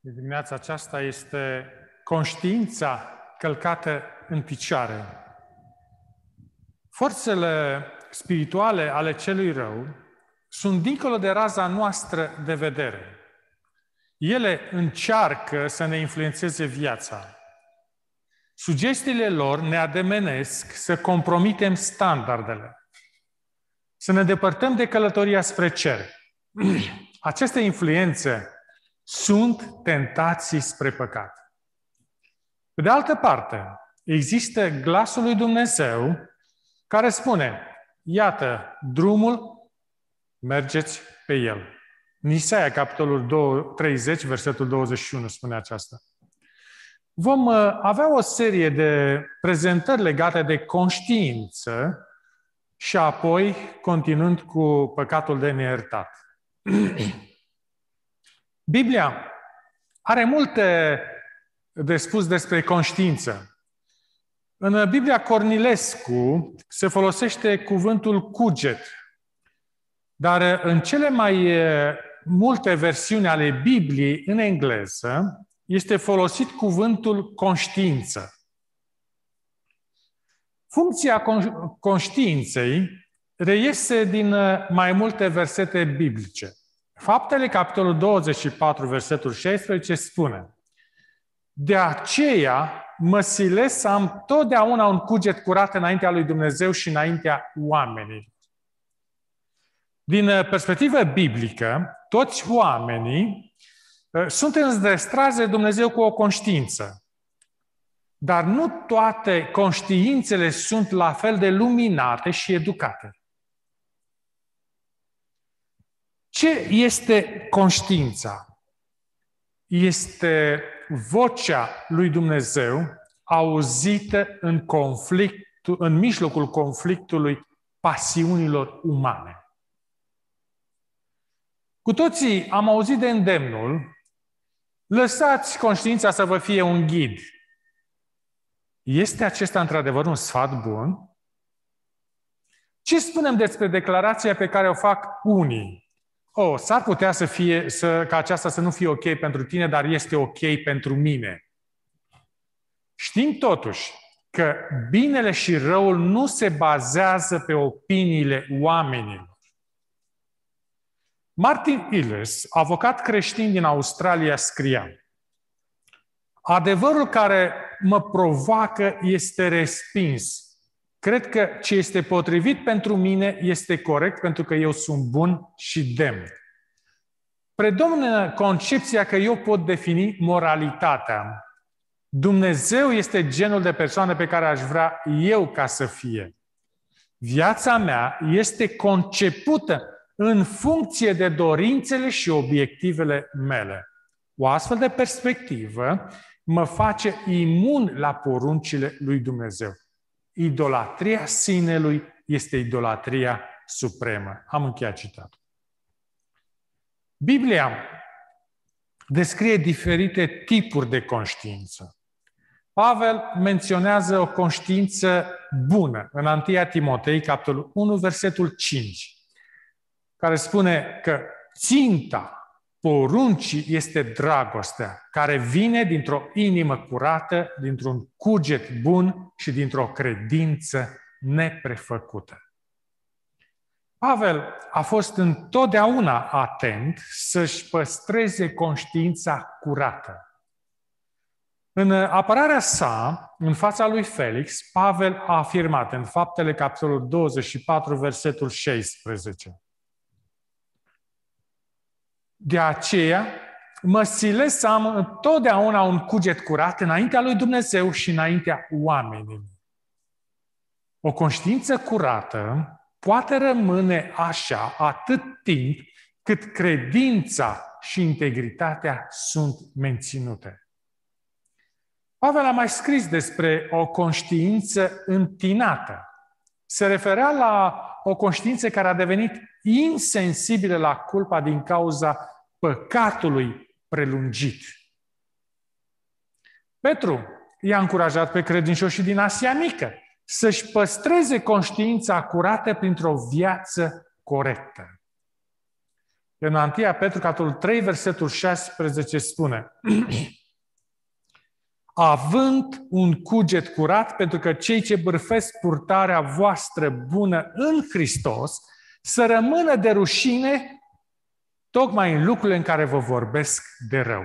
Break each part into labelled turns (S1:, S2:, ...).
S1: De dimineața aceasta este conștiința călcată în picioare. Forțele spirituale ale celui rău sunt dincolo de raza noastră de vedere. Ele încearcă să ne influențeze viața. Sugestiile lor ne ademenesc să compromitem standardele, să ne depărtăm de călătoria spre cer. Aceste influențe sunt tentații spre păcat. Pe de altă parte, există glasul lui Dumnezeu care spune, iată, drumul, mergeți pe el. Nisaia, capitolul 30, versetul 21, spune aceasta. Vom uh, avea o serie de prezentări legate de conștiință și apoi continuând cu păcatul de neiertat. Biblia are multe de spus despre conștiință. În Biblia Cornilescu se folosește cuvântul cuget, dar în cele mai multe versiuni ale Bibliei în engleză este folosit cuvântul conștiință. Funcția conștiinței reiese din mai multe versete biblice. Faptele, capitolul 24, versetul 16, spune De aceea mă silesc să am totdeauna un cuget curat înaintea lui Dumnezeu și înaintea oamenilor. Din uh, perspectivă biblică, toți oamenii uh, sunt înzestrați de Dumnezeu cu o conștiință. Dar nu toate conștiințele sunt la fel de luminate și educate. Ce este conștiința? Este vocea lui Dumnezeu auzită în conflict, în mijlocul conflictului pasiunilor umane. Cu toții am auzit de îndemnul, lăsați conștiința să vă fie un ghid. Este acesta într-adevăr un sfat bun? Ce spunem despre declarația pe care o fac unii? Oh, s-ar putea să fie, să, ca aceasta să nu fie ok pentru tine, dar este ok pentru mine. Știm totuși că binele și răul nu se bazează pe opiniile oamenilor. Martin Illes, avocat creștin din Australia, scria Adevărul care mă provoacă este respins. Cred că ce este potrivit pentru mine este corect pentru că eu sunt bun și demn. Predomnă concepția că eu pot defini moralitatea. Dumnezeu este genul de persoană pe care aș vrea eu ca să fie. Viața mea este concepută în funcție de dorințele și obiectivele mele. O astfel de perspectivă mă face imun la poruncile lui Dumnezeu. Idolatria sinelui este idolatria supremă. Am încheiat citatul. Biblia descrie diferite tipuri de conștiință. Pavel menționează o conștiință bună în 1 Timotei, capitolul 1, versetul 5, care spune că ținta poruncii este dragostea, care vine dintr-o inimă curată, dintr-un cuget bun și dintr-o credință neprefăcută. Pavel a fost întotdeauna atent să-și păstreze conștiința curată. În apărarea sa, în fața lui Felix, Pavel a afirmat în faptele capitolul 24, versetul 16. De aceea, mă silesc să am întotdeauna un cuget curat înaintea lui Dumnezeu și înaintea oamenilor. O conștiință curată poate rămâne așa atât timp cât credința și integritatea sunt menținute. Pavel a mai scris despre o conștiință întinată. Se referea la o conștiință care a devenit insensibilă la culpa din cauza păcatului prelungit. Petru i-a încurajat pe credincioșii din Asia Mică să-și păstreze conștiința curată printr-o viață corectă. În 1 Petru, capitolul 3, versetul 16 spune având un cuget curat, pentru că cei ce bârfesc purtarea voastră bună în Hristos, să rămână de rușine tocmai în lucrurile în care vă vorbesc de rău.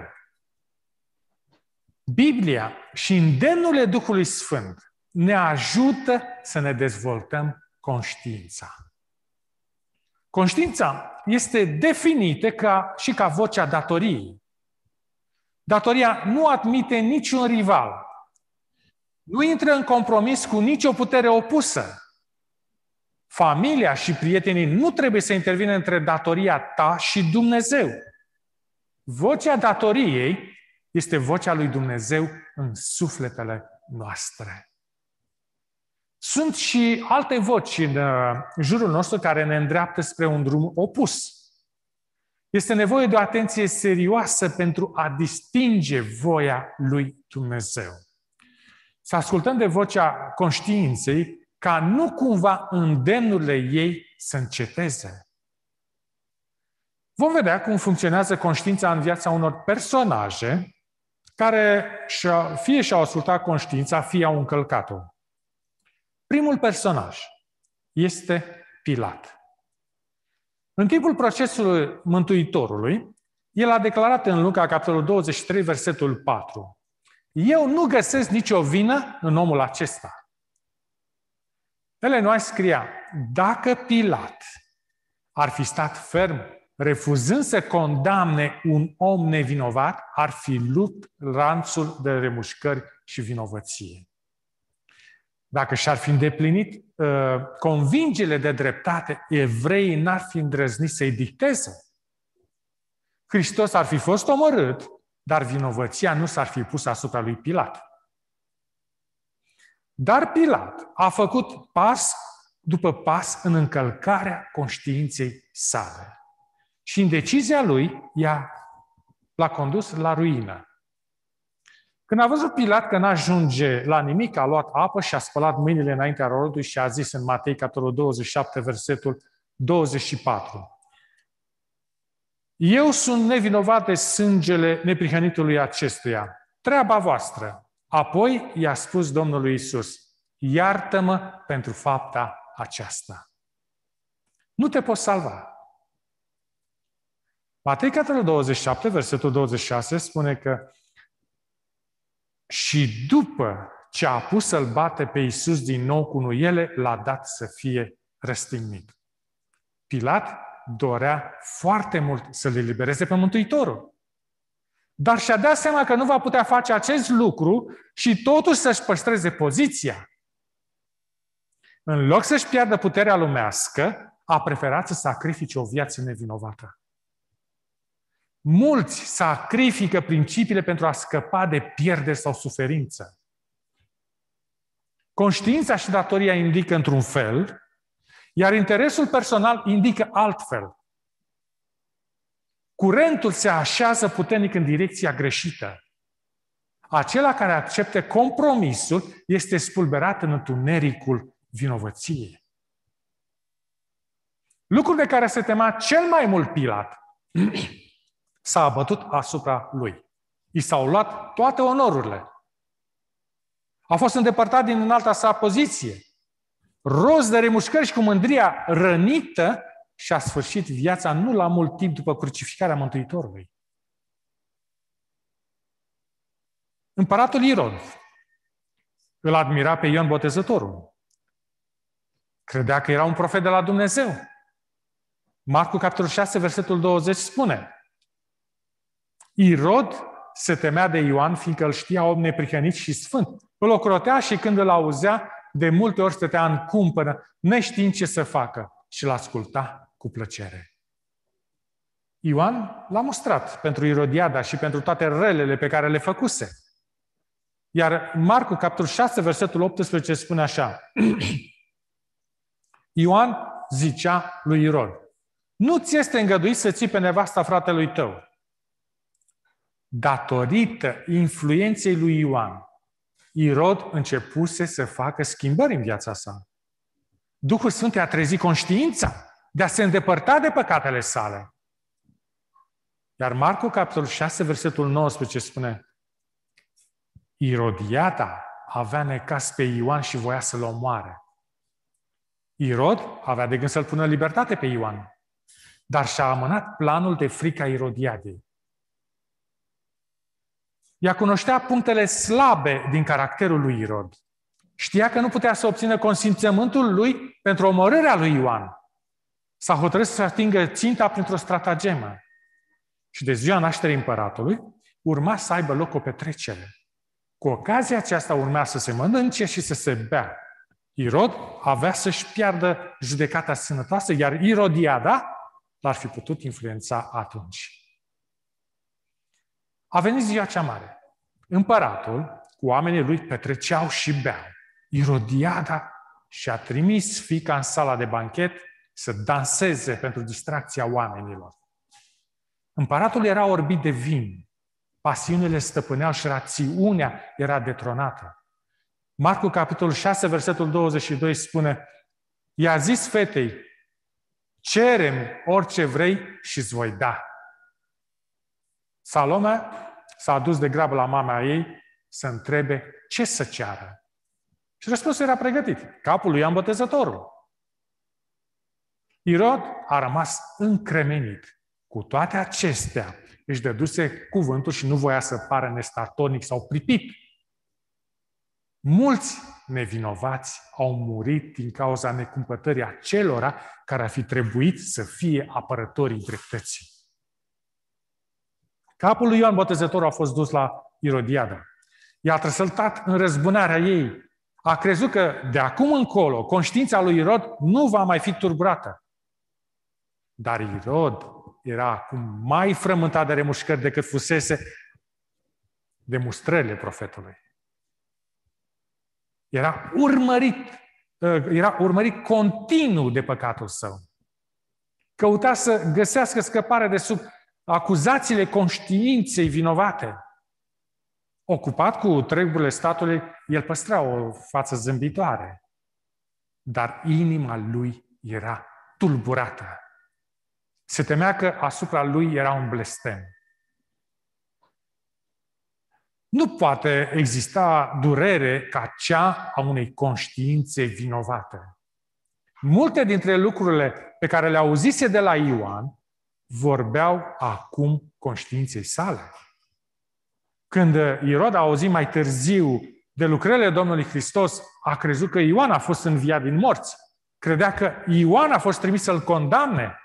S1: Biblia și îndemnurile Duhului Sfânt ne ajută să ne dezvoltăm conștiința. Conștiința este definită ca, și ca vocea datoriei. Datoria nu admite niciun rival. Nu intră în compromis cu nicio putere opusă. Familia și prietenii nu trebuie să intervină între datoria ta și Dumnezeu. Vocea datoriei este vocea lui Dumnezeu în sufletele noastre. Sunt și alte voci în uh, jurul nostru care ne îndreaptă spre un drum opus. Este nevoie de o atenție serioasă pentru a distinge voia lui Dumnezeu. Să ascultăm de vocea conștiinței ca nu cumva îndemnurile ei să înceteze. Vom vedea cum funcționează conștiința în viața unor personaje care fie și-au ascultat conștiința, fie au încălcat-o. Primul personaj este Pilat. În timpul procesului Mântuitorului, el a declarat în Luca, capitolul 23, versetul 4, Eu nu găsesc nicio vină în omul acesta. Ele noi scria, dacă Pilat ar fi stat ferm, refuzând să condamne un om nevinovat, ar fi lupt ranțul de remușcări și vinovăție. Dacă și-ar fi îndeplinit uh, convingele de dreptate, evreii n-ar fi îndrăznit să-i dicteze. Hristos ar fi fost omorât, dar vinovăția nu s-ar fi pus asupra lui Pilat. Dar Pilat a făcut pas după pas în încălcarea conștiinței sale. Și în decizia lui, ea l-a condus la ruină. Când a văzut Pilat că n-ajunge la nimic, a luat apă și a spălat mâinile înaintea rodului și a zis în Matei, capitolul 27, versetul 24. Eu sunt nevinovat de sângele neprihănitului acestuia. Treaba voastră. Apoi i-a spus Domnului Isus, iartă-mă pentru fapta aceasta. Nu te poți salva. Matei, capitolul 27, versetul 26, spune că și după ce a pus să-l bate pe Iisus din nou cu nuiele, l-a dat să fie răstignit. Pilat dorea foarte mult să-l elibereze pe Mântuitorul. Dar și-a dat seama că nu va putea face acest lucru și totuși să-și păstreze poziția. În loc să-și piardă puterea lumească, a preferat să sacrifice o viață nevinovată. Mulți sacrifică principiile pentru a scăpa de pierdere sau suferință. Conștiința și datoria indică într-un fel, iar interesul personal indică altfel. Curentul se așează puternic în direcția greșită. Acela care accepte compromisul este spulberat în întunericul vinovăției. Lucrul de care se tema cel mai mult Pilat s-a abătut asupra lui. I s-au luat toate onorurile. A fost îndepărtat din înalta sa poziție. Roz de remușcări și cu mândria rănită și a sfârșit viața nu la mult timp după crucificarea Mântuitorului. Împăratul Irod îl admira pe Ion Botezătorul. Credea că era un profet de la Dumnezeu. Marcu, capitolul 6, versetul 20 spune Irod se temea de Ioan, fiindcă îl știa om neprihănit și sfânt. Îl ocrotea și când îl auzea, de multe ori stătea în cumpănă, neștiind ce să facă și l-asculta cu plăcere. Ioan l-a mostrat pentru Irodiada și pentru toate relele pe care le făcuse. Iar Marcu, capitolul 6, versetul 18, spune așa. Ioan zicea lui Irod, nu ți este îngăduit să ții pe nevasta fratelui tău datorită influenței lui Ioan, Irod începuse să facă schimbări în viața sa. Duhul Sfânt a trezit conștiința de a se îndepărta de păcatele sale. Iar Marcu, capitolul 6, versetul 19 spune Irodiata avea necas pe Ioan și voia să-l omoare. Irod avea de gând să-l pună în libertate pe Ioan, dar și-a amânat planul de frica Irodiadei. Ea cunoștea punctele slabe din caracterul lui Irod. Știa că nu putea să obțină consimțământul lui pentru omorârea lui Ioan. S-a hotărât să atingă ținta printr-o stratagemă. Și de ziua nașterii împăratului urma să aibă loc o petrecere. Cu ocazia aceasta urmea să se mănânce și să se bea. Irod avea să-și piardă judecata sănătoasă, iar Irodiada l-ar fi putut influența atunci. A venit ziua cea mare. Împăratul cu oamenii lui petreceau și beau. Irodiada și-a trimis fica în sala de banchet să danseze pentru distracția oamenilor. Împăratul era orbit de vin, pasiunile stăpâneau și rațiunea era detronată. Marcu, capitolul 6, versetul 22 spune I-a zis fetei, cerem orice vrei și îți voi da. Salome s-a dus de grabă la mama ei să întrebe ce să ceară. Și răspunsul era pregătit. Capul lui Ioan Botezătorul. Irod a rămas încremenit. Cu toate acestea, își dăduse cuvântul și nu voia să pară nestatornic sau pripit. Mulți nevinovați au murit din cauza necumpătării acelora care ar fi trebuit să fie apărătorii dreptății. Capul lui Ioan Botezătorul a fost dus la Irodiada. I-a trăsăltat în răzbunarea ei. A crezut că de acum încolo conștiința lui Irod nu va mai fi turburată. Dar Irod era acum mai frământat de remușcări decât fusese de mustrările profetului. Era urmărit, ă, era urmărit continuu de păcatul său. Căuta să găsească scăpare de sub acuzațiile conștiinței vinovate. Ocupat cu treburile statului, el păstra o față zâmbitoare, dar inima lui era tulburată. Se temea că asupra lui era un blestem. Nu poate exista durere ca cea a unei conștiințe vinovate. Multe dintre lucrurile pe care le auzise de la Ioan vorbeau acum conștiinței sale. Când Irod a auzit mai târziu de lucrările Domnului Hristos, a crezut că Ioan a fost înviat din morți. Credea că Ioan a fost trimis să-l condamne.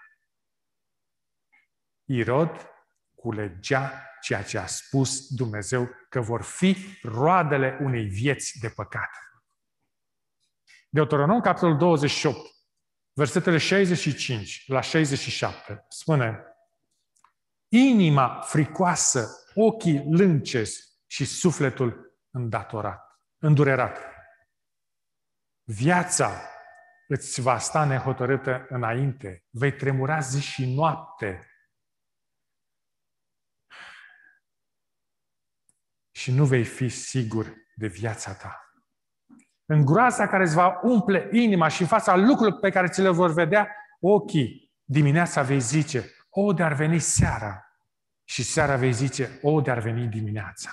S1: Irod culegea ceea ce a spus Dumnezeu că vor fi roadele unei vieți de păcat. Deuteronom, capitolul 28, versetele 65 la 67, spune Inima fricoasă, ochii lânces și sufletul îndatorat, îndurerat. Viața îți va sta nehotărâtă înainte, vei tremura zi și noapte și nu vei fi sigur de viața ta. În groaza care îți va umple inima și în fața lucrurilor pe care ți le vor vedea ochii, dimineața vei zice, o, de-ar veni seara. Și seara vei zice, o, de-ar veni dimineața.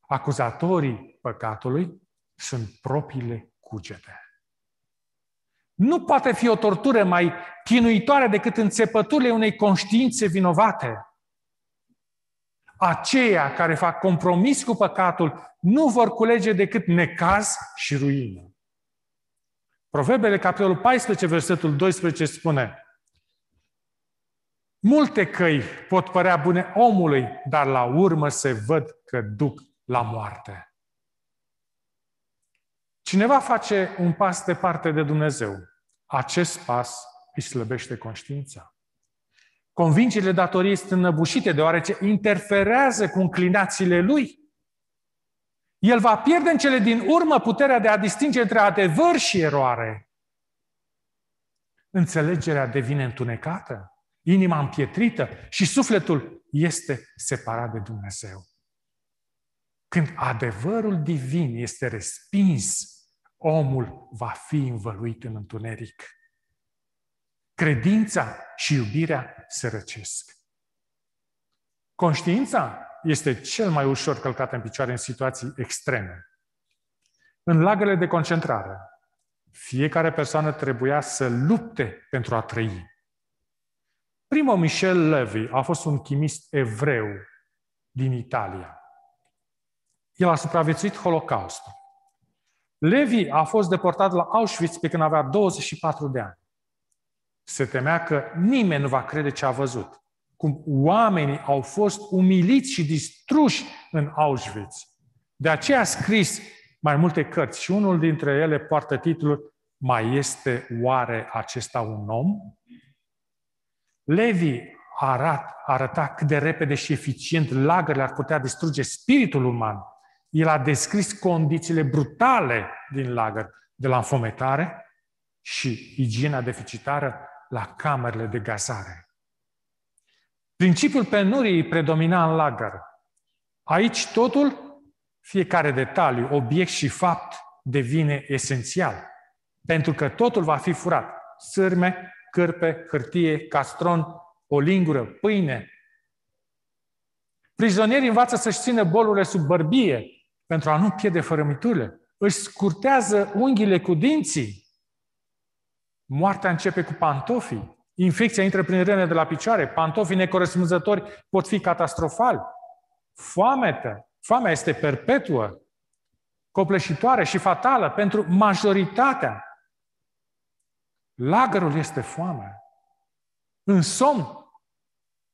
S1: Acuzatorii păcatului sunt propriile cugete. Nu poate fi o tortură mai chinuitoare decât înțepăturile unei conștiințe vinovate. Aceia care fac compromis cu păcatul nu vor culege decât necaz și ruină. Proverbele, capitolul 14, versetul 12 spune Multe căi pot părea bune omului, dar la urmă se văd că duc la moarte. Cineva face un pas departe de Dumnezeu. Acest pas îi slăbește conștiința. Convingerile datoriei sunt înăbușite deoarece interferează cu înclinațiile lui. El va pierde în cele din urmă puterea de a distinge între adevăr și eroare. Înțelegerea devine întunecată, inima împietrită și sufletul este separat de Dumnezeu. Când adevărul divin este respins, omul va fi învăluit în întuneric. Credința și iubirea se răcesc. Conștiința este cel mai ușor călcat în picioare în situații extreme. În lagările de concentrare, fiecare persoană trebuia să lupte pentru a trăi. Primul Michel Levy a fost un chimist evreu din Italia. El a supraviețuit Holocaustul. Levi a fost deportat la Auschwitz pe când avea 24 de ani. Se temea că nimeni nu va crede ce a văzut. Cum oamenii au fost umiliți și distruși în Auschwitz. De aceea a scris mai multe cărți și unul dintre ele poartă titlul Mai este oare acesta un om? Levi arat, arăta cât de repede și eficient lagările ar putea distruge spiritul uman. El a descris condițiile brutale din lagăr, de la înfometare și igiena deficitară la camerele de gazare. Principiul penuriei predomina în lagăr. Aici totul, fiecare detaliu, obiect și fapt devine esențial. Pentru că totul va fi furat. Sârme, cârpe, hârtie, castron, o lingură, pâine. Prizonierii învață să-și țină bolurile sub bărbie pentru a nu pierde fărămiturile. Își scurtează unghiile cu dinții. Moartea începe cu pantofii. Infecția intră prin râne de la picioare. Pantofii necorespunzători pot fi catastrofali. Foamete. Foamea este perpetuă, copleșitoare și fatală pentru majoritatea. Lagărul este foame. În somn,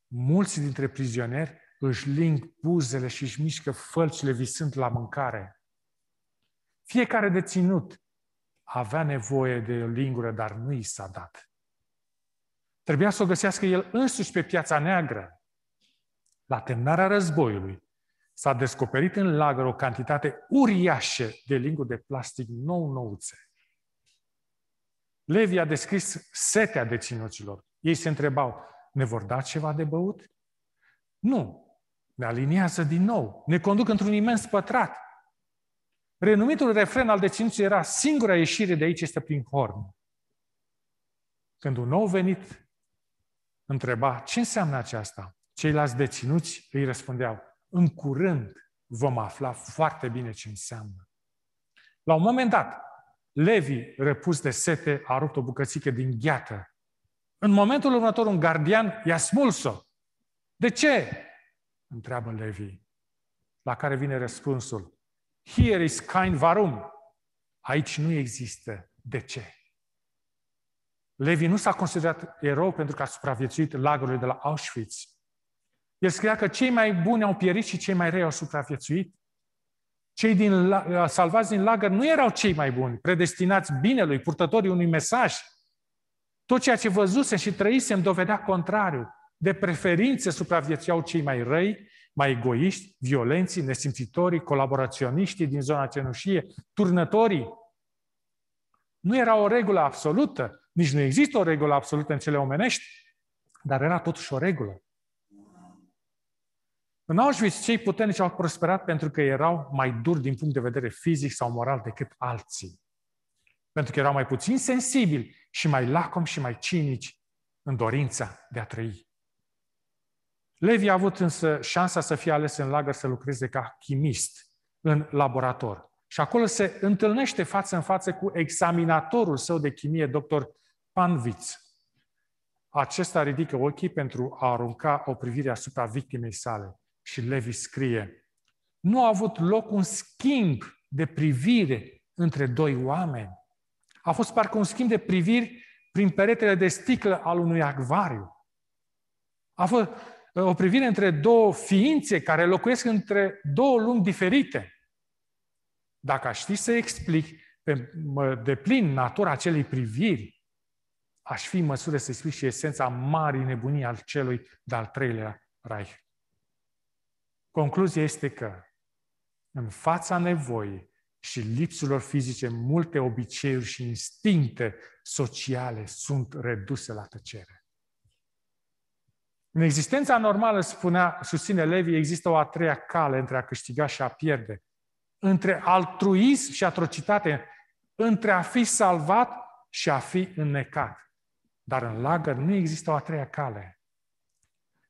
S1: mulți dintre prizonieri își ling buzele și își mișcă fălcile visând la mâncare. Fiecare deținut avea nevoie de o lingură, dar nu i s-a dat. Trebuia să o găsească el însuși pe piața neagră. La terminarea războiului s-a descoperit în lagăr o cantitate uriașă de linguri de plastic nou-nouțe. Levi a descris setea deținuților. Ei se întrebau, ne vor da ceva de băut? Nu. Ne aliniază din nou. Ne conduc într-un imens pătrat. Renumitul refren al deținuților era singura ieșire de aici este prin horn. Când un nou venit întreba ce înseamnă aceasta, ceilalți deținuți îi răspundeau, în curând vom afla foarte bine ce înseamnă. La un moment dat, Levi, răpus de sete, a rupt o bucățică din gheată în momentul următor, un gardian i-a smuls-o. De ce? Întreabă Levi. La care vine răspunsul. Here is kind varum. Aici nu există de ce. Levi nu s-a considerat erou pentru că a supraviețuit lagărului de la Auschwitz. El scria că cei mai buni au pierit și cei mai rei au supraviețuit. Cei din, salvați din lagăr nu erau cei mai buni, predestinați binelui, purtătorii unui mesaj, tot ceea ce văzusem și trăisem dovedea contrariu. De preferințe supraviețuiau cei mai răi, mai egoiști, violenții, nesimțitorii, colaboraționiștii din zona cenușie, turnătorii. Nu era o regulă absolută, nici nu există o regulă absolută în cele omenești, dar era totuși o regulă. În Auschwitz, cei puternici au prosperat pentru că erau mai duri din punct de vedere fizic sau moral decât alții. Pentru că erau mai puțin sensibili și mai lacom și mai cinici în dorința de a trăi. Levi a avut însă șansa să fie ales în lagăr să lucreze ca chimist în laborator. Și acolo se întâlnește față în față cu examinatorul său de chimie, dr. Panvitz. Acesta ridică ochii pentru a arunca o privire asupra victimei sale. Și Levi scrie, nu a avut loc un schimb de privire între doi oameni. A fost parcă un schimb de priviri prin peretele de sticlă al unui acvariu. A fost uh, o privire între două ființe care locuiesc între două lumi diferite. Dacă aș ști să explic pe deplin natura acelei priviri, aș fi în măsură să explic și esența marii nebunii al celui de-al treilea Reich. Concluzia este că în fața nevoii și lipsurilor fizice, multe obiceiuri și instincte sociale sunt reduse la tăcere. În existența normală, spunea, susține Levi, există o a treia cale între a câștiga și a pierde. Între altruism și atrocitate, între a fi salvat și a fi înnecat. Dar în lagăr nu există o a treia cale.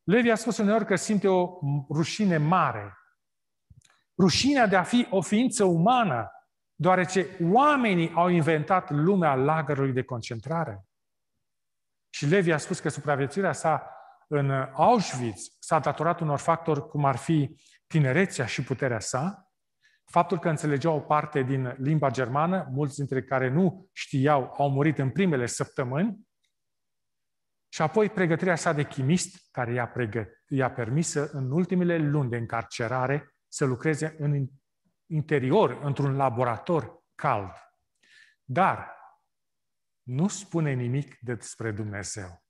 S1: Levi a spus uneori că simte o rușine mare. Rușinea de a fi o ființă umană, deoarece oamenii au inventat lumea lagărului de concentrare. Și Levi a spus că supraviețuirea sa în Auschwitz s-a datorat unor factori cum ar fi tinerețea și puterea sa, faptul că înțelegea o parte din limba germană, mulți dintre care nu știau au murit în primele săptămâni, și apoi pregătirea sa de chimist, care i-a, pregăt, i-a permis în ultimele luni de încarcerare să lucreze în interior, într-un laborator cald. Dar nu spune nimic despre Dumnezeu.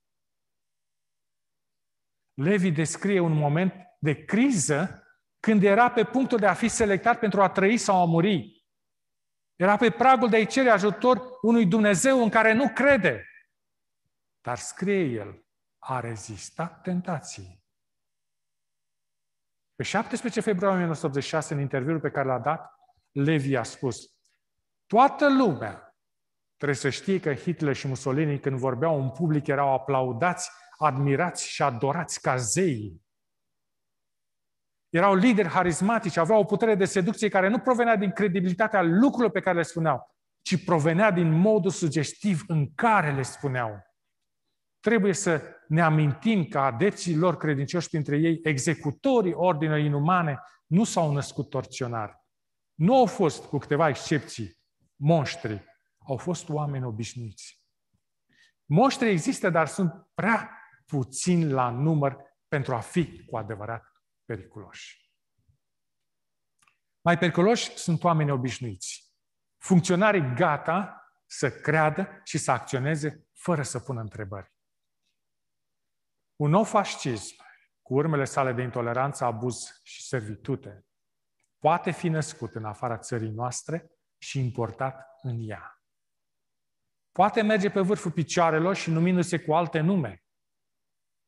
S1: Levi descrie un moment de criză când era pe punctul de a fi selectat pentru a trăi sau a muri. Era pe pragul de a-i cere ajutor unui Dumnezeu în care nu crede. Dar scrie el, a rezistat tentației. Pe 17 februarie 1986, în interviul pe care l-a dat, Levi a spus, toată lumea trebuie să știe că Hitler și Mussolini, când vorbeau în public, erau aplaudați, admirați și adorați ca zei. Erau lideri harismatici, aveau o putere de seducție care nu provenea din credibilitatea lucrurilor pe care le spuneau, ci provenea din modul sugestiv în care le spuneau. Trebuie să ne amintim că adepții lor credincioși printre ei, executorii ordinei inumane, nu s-au născut torționari. Nu au fost, cu câteva excepții, monștri. Au fost oameni obișnuiți. Monștri există, dar sunt prea puțini la număr pentru a fi cu adevărat periculoși. Mai periculoși sunt oameni obișnuiți. Funcționarii gata să creadă și să acționeze fără să pună întrebări. Un nou fascism, cu urmele sale de intoleranță, abuz și servitute, poate fi născut în afara țării noastre și importat în ea. Poate merge pe vârful picioarelor și numindu-se cu alte nume,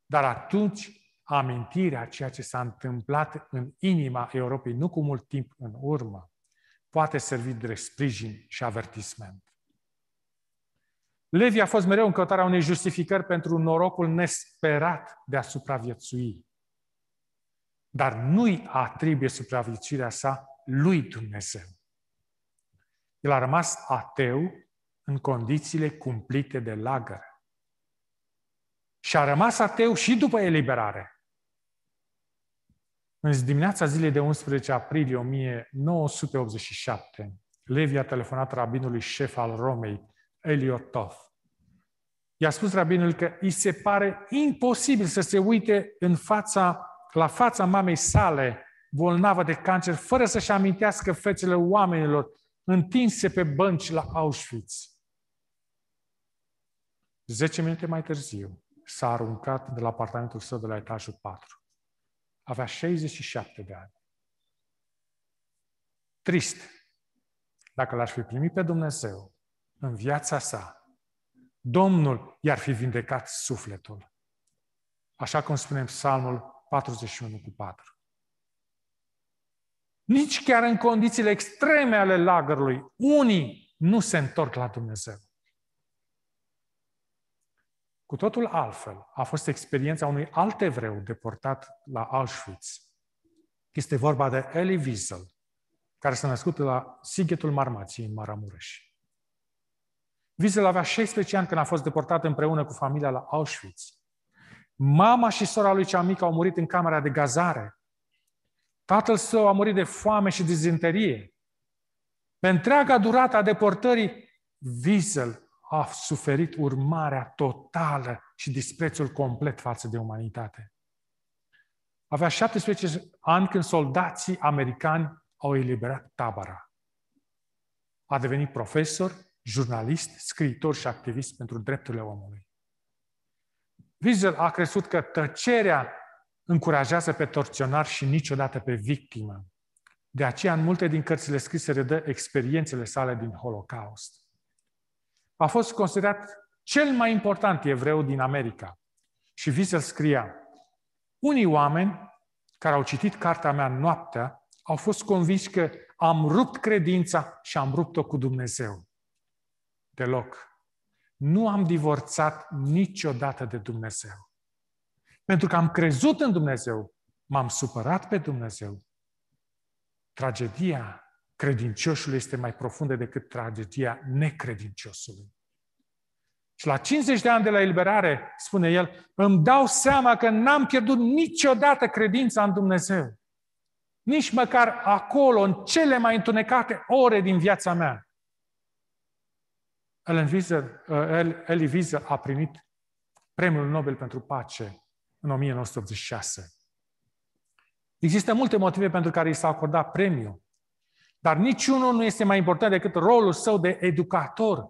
S1: dar atunci amintirea a ceea ce s-a întâmplat în inima Europei, nu cu mult timp în urmă, poate servi de sprijin și avertisment. Levi a fost mereu în căutarea unei justificări pentru norocul nesperat de a supraviețui. Dar nu-i atribuie supraviețuirea sa lui Dumnezeu. El a rămas ateu în condițiile cumplite de lagăr. Și a rămas ateu și după eliberare. În dimineața zilei de 11 aprilie 1987, Levi a telefonat rabinului șef al Romei, Eliot Toth. I-a spus rabinul că îi se pare imposibil să se uite în fața, la fața mamei sale bolnavă de cancer, fără să-și amintească fețele oamenilor întinse pe bănci la Auschwitz. Zece minute mai târziu s-a aruncat de la apartamentul său de la etajul 4. Avea 67 de ani. Trist. Dacă l-aș fi primit pe Dumnezeu în viața sa, Domnul i-ar fi vindecat sufletul. Așa cum spunem Psalmul 41 cu 4. Nici chiar în condițiile extreme ale lagărului, unii nu se întorc la Dumnezeu. Cu totul altfel a fost experiența unui alt evreu deportat la Auschwitz. Este vorba de Elie Wiesel, care s-a născut la Sighetul Marmației în Maramureș. Wiesel avea 16 ani când a fost deportat împreună cu familia la Auschwitz. Mama și sora lui cea mică au murit în camera de gazare. Tatăl său a murit de foame și dizenterie. Pe întreaga durată a deportării, Wiesel a suferit urmarea totală și disprețul complet față de umanitate. Avea 17 ani când soldații americani au eliberat tabăra. A devenit profesor, jurnalist, scriitor și activist pentru drepturile omului. Wiesel a crezut că tăcerea încurajează pe torționar și niciodată pe victimă. De aceea, în multe din cărțile scrise, redă experiențele sale din Holocaust. A fost considerat cel mai important evreu din America. Și Wiesel scria, unii oameni care au citit cartea mea noaptea au fost convinși că am rupt credința și am rupt-o cu Dumnezeu. Deloc. nu am divorțat niciodată de Dumnezeu. Pentru că am crezut în Dumnezeu, m-am supărat pe Dumnezeu. Tragedia credincioșului este mai profundă decât tragedia necredinciosului. Și la 50 de ani de la eliberare, spune el, îmi dau seama că n-am pierdut niciodată credința în Dumnezeu. Nici măcar acolo, în cele mai întunecate ore din viața mea. Ellen Wiesel, uh, Elie Wiesel a primit premiul Nobel pentru pace în 1986. Există multe motive pentru care i s-a acordat premiul, dar niciunul nu este mai important decât rolul său de educator.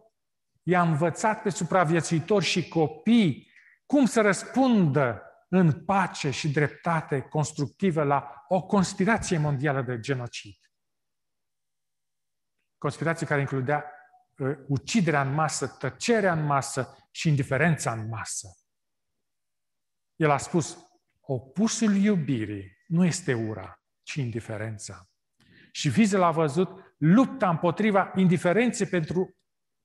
S1: I-a învățat pe supraviețuitori și copii cum să răspundă în pace și dreptate constructivă la o conspirație mondială de genocid. Conspirație care includea uh, uciderea în masă, tăcerea în masă și indiferența în masă. El a spus, opusul iubirii nu este ura, ci indiferența. Și Vizel a văzut lupta împotriva indiferenței pentru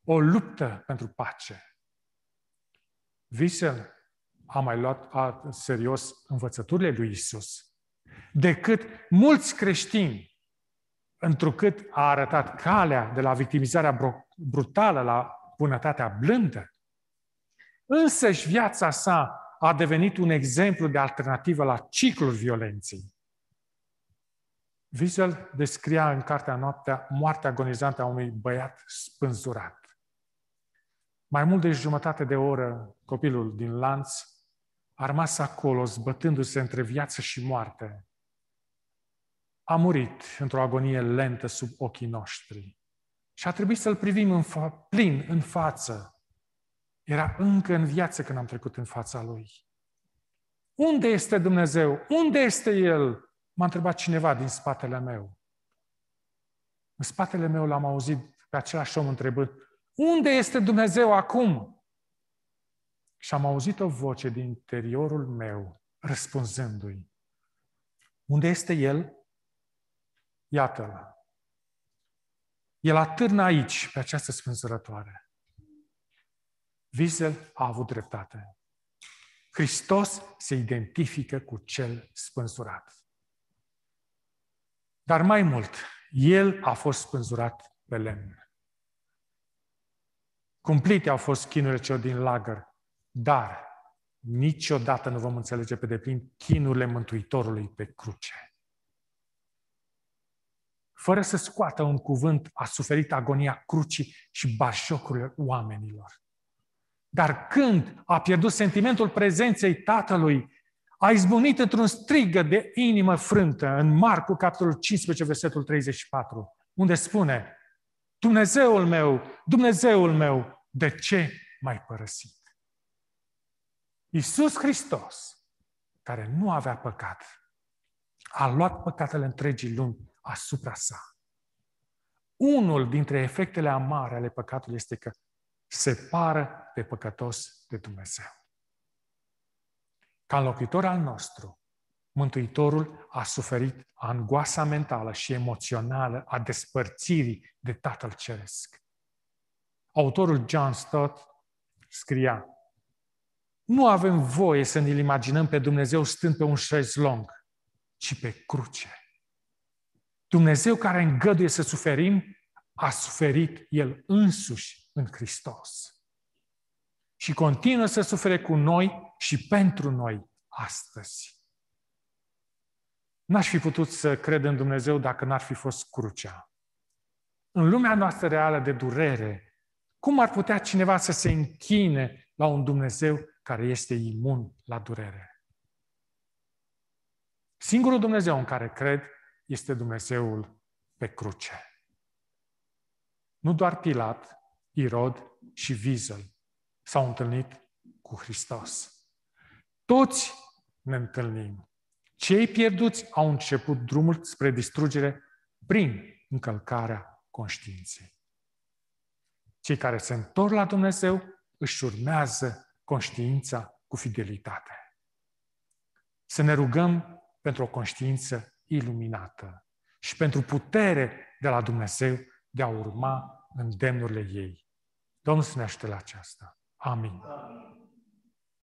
S1: o luptă pentru pace. Wiesel a mai luat a, serios învățăturile lui Isus decât mulți creștini, întrucât a arătat calea de la victimizarea brutală la bunătatea blândă. Însăși viața sa a devenit un exemplu de alternativă la ciclul violenței. Wiesel descria în cartea Noaptea moartea agonizantă a unui băiat spânzurat. Mai mult de jumătate de oră, copilul din lanț a rămas acolo, zbătându-se între viață și moarte. A murit într-o agonie lentă sub ochii noștri. Și a trebuit să-l privim în fa- plin în față. Era încă în viață când am trecut în fața lui. Unde este Dumnezeu? Unde este El? M-a întrebat cineva din spatele meu. În spatele meu l-am auzit pe același om întrebând, unde este Dumnezeu acum? Și am auzit o voce din interiorul meu răspunzându-i. Unde este El? Iată-l. El atârnă aici, pe această spânzurătoare. Wiesel a avut dreptate. Hristos se identifică cu cel spânzurat. Dar mai mult, El a fost spânzurat pe lemn. Cumplite au fost chinurile celor din lagăr, dar niciodată nu vom înțelege pe deplin chinurile Mântuitorului pe cruce. Fără să scoată un cuvânt, a suferit agonia crucii și bașocurile oamenilor. Dar când a pierdut sentimentul prezenței Tatălui, a izbunit într-un strigă de inimă frântă în Marcu, capitolul 15, versetul 34, unde spune Dumnezeul meu, Dumnezeul meu, de ce m-ai părăsit? Iisus Hristos, care nu avea păcat, a luat păcatele întregii lumi asupra sa. Unul dintre efectele amare ale păcatului este că separă pe păcătos de Dumnezeu. Ca înlocuitor al nostru, Mântuitorul a suferit angoasa mentală și emoțională a despărțirii de Tatăl Ceresc. Autorul John Stott scria, nu avem voie să ne-l imaginăm pe Dumnezeu stând pe un șezlong, ci pe cruce. Dumnezeu care îngăduie să suferim, a suferit El însuși în Hristos. Și continuă să sufere cu noi și pentru noi astăzi. N-aș fi putut să cred în Dumnezeu dacă n-ar fi fost crucea. În lumea noastră reală de durere, cum ar putea cineva să se închine la un Dumnezeu care este imun la durere? Singurul Dumnezeu în care cred este Dumnezeul pe cruce. Nu doar Pilat, Irod și Wiesel s-au întâlnit cu Hristos. Toți ne întâlnim. Cei pierduți au început drumul spre distrugere prin încălcarea conștiinței. Cei care se întorc la Dumnezeu își urmează conștiința cu fidelitate. Să ne rugăm pentru o conștiință iluminată și pentru putere de la Dumnezeu de a urma îndemnurile ei. Domnul să ne ajute la aceasta. Amen.